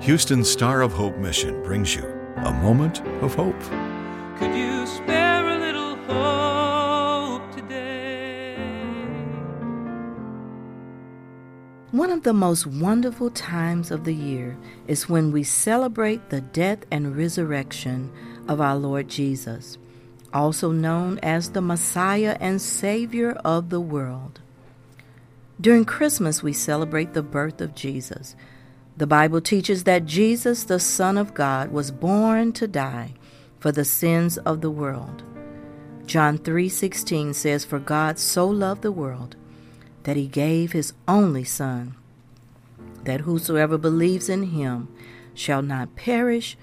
Houston Star of Hope Mission brings you a moment of hope. Could you spare a little hope today? One of the most wonderful times of the year is when we celebrate the death and resurrection of our Lord Jesus, also known as the Messiah and Savior of the world. During Christmas, we celebrate the birth of Jesus. The Bible teaches that Jesus, the Son of God, was born to die for the sins of the world. John 3:16 says for God so loved the world that he gave his only son that whosoever believes in him shall not perish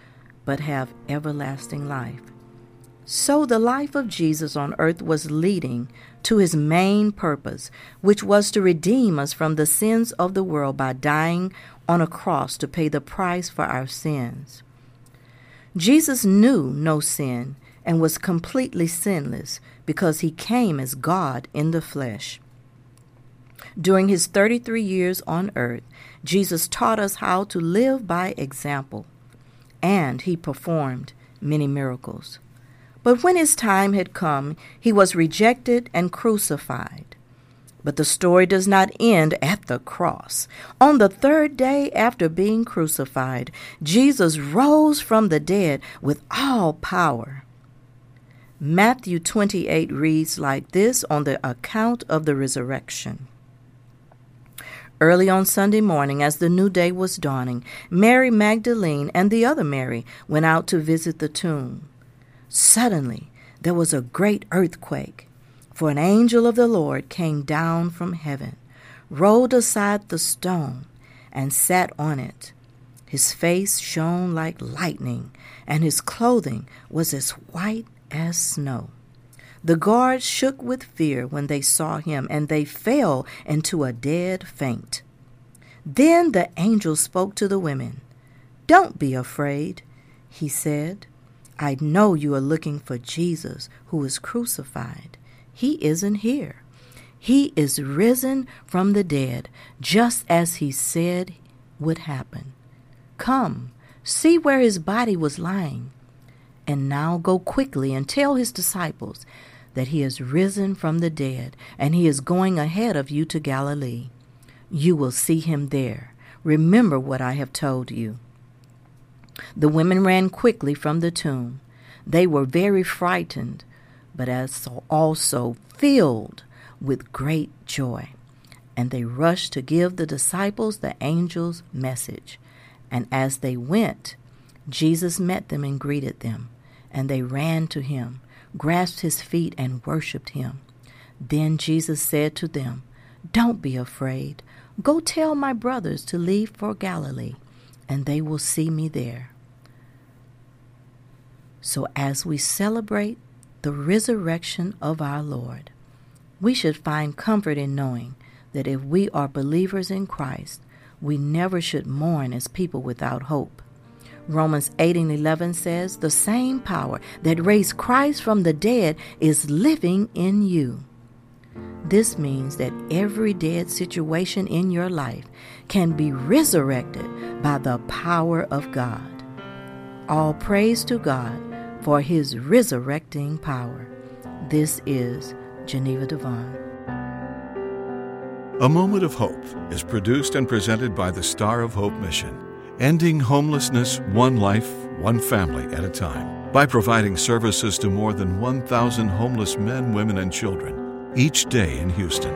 but have everlasting life. So the life of Jesus on earth was leading to his main purpose, which was to redeem us from the sins of the world by dying on a cross to pay the price for our sins. Jesus knew no sin and was completely sinless because he came as God in the flesh. During his 33 years on earth, Jesus taught us how to live by example, and he performed many miracles. But when his time had come, he was rejected and crucified. But the story does not end at the cross. On the third day after being crucified, Jesus rose from the dead with all power. Matthew 28 reads like this on the account of the resurrection. Early on Sunday morning, as the new day was dawning, Mary Magdalene and the other Mary went out to visit the tomb. Suddenly, there was a great earthquake, for an angel of the Lord came down from heaven, rolled aside the stone, and sat on it. His face shone like lightning, and his clothing was as white as snow. The guards shook with fear when they saw him, and they fell into a dead faint. Then the angel spoke to the women. Don't be afraid, he said. I know you are looking for Jesus who was crucified. He isn't here. He is risen from the dead, just as he said would happen. Come, see where his body was lying. And now go quickly and tell his disciples that he is risen from the dead, and he is going ahead of you to Galilee. You will see him there. Remember what I have told you. The women ran quickly from the tomb. They were very frightened, but as also filled with great joy. And they rushed to give the disciples the angel's message. And as they went, Jesus met them and greeted them. And they ran to him, grasped his feet, and worshipped him. Then Jesus said to them, Don't be afraid. Go tell my brothers to leave for Galilee, and they will see me there. So, as we celebrate the resurrection of our Lord, we should find comfort in knowing that if we are believers in Christ, we never should mourn as people without hope. Romans 8 and 11 says, The same power that raised Christ from the dead is living in you. This means that every dead situation in your life can be resurrected by the power of God. All praise to God for his resurrecting power. This is Geneva Devon. A Moment of Hope is produced and presented by the Star of Hope Mission, ending homelessness one life, one family at a time, by providing services to more than 1,000 homeless men, women, and children each day in Houston.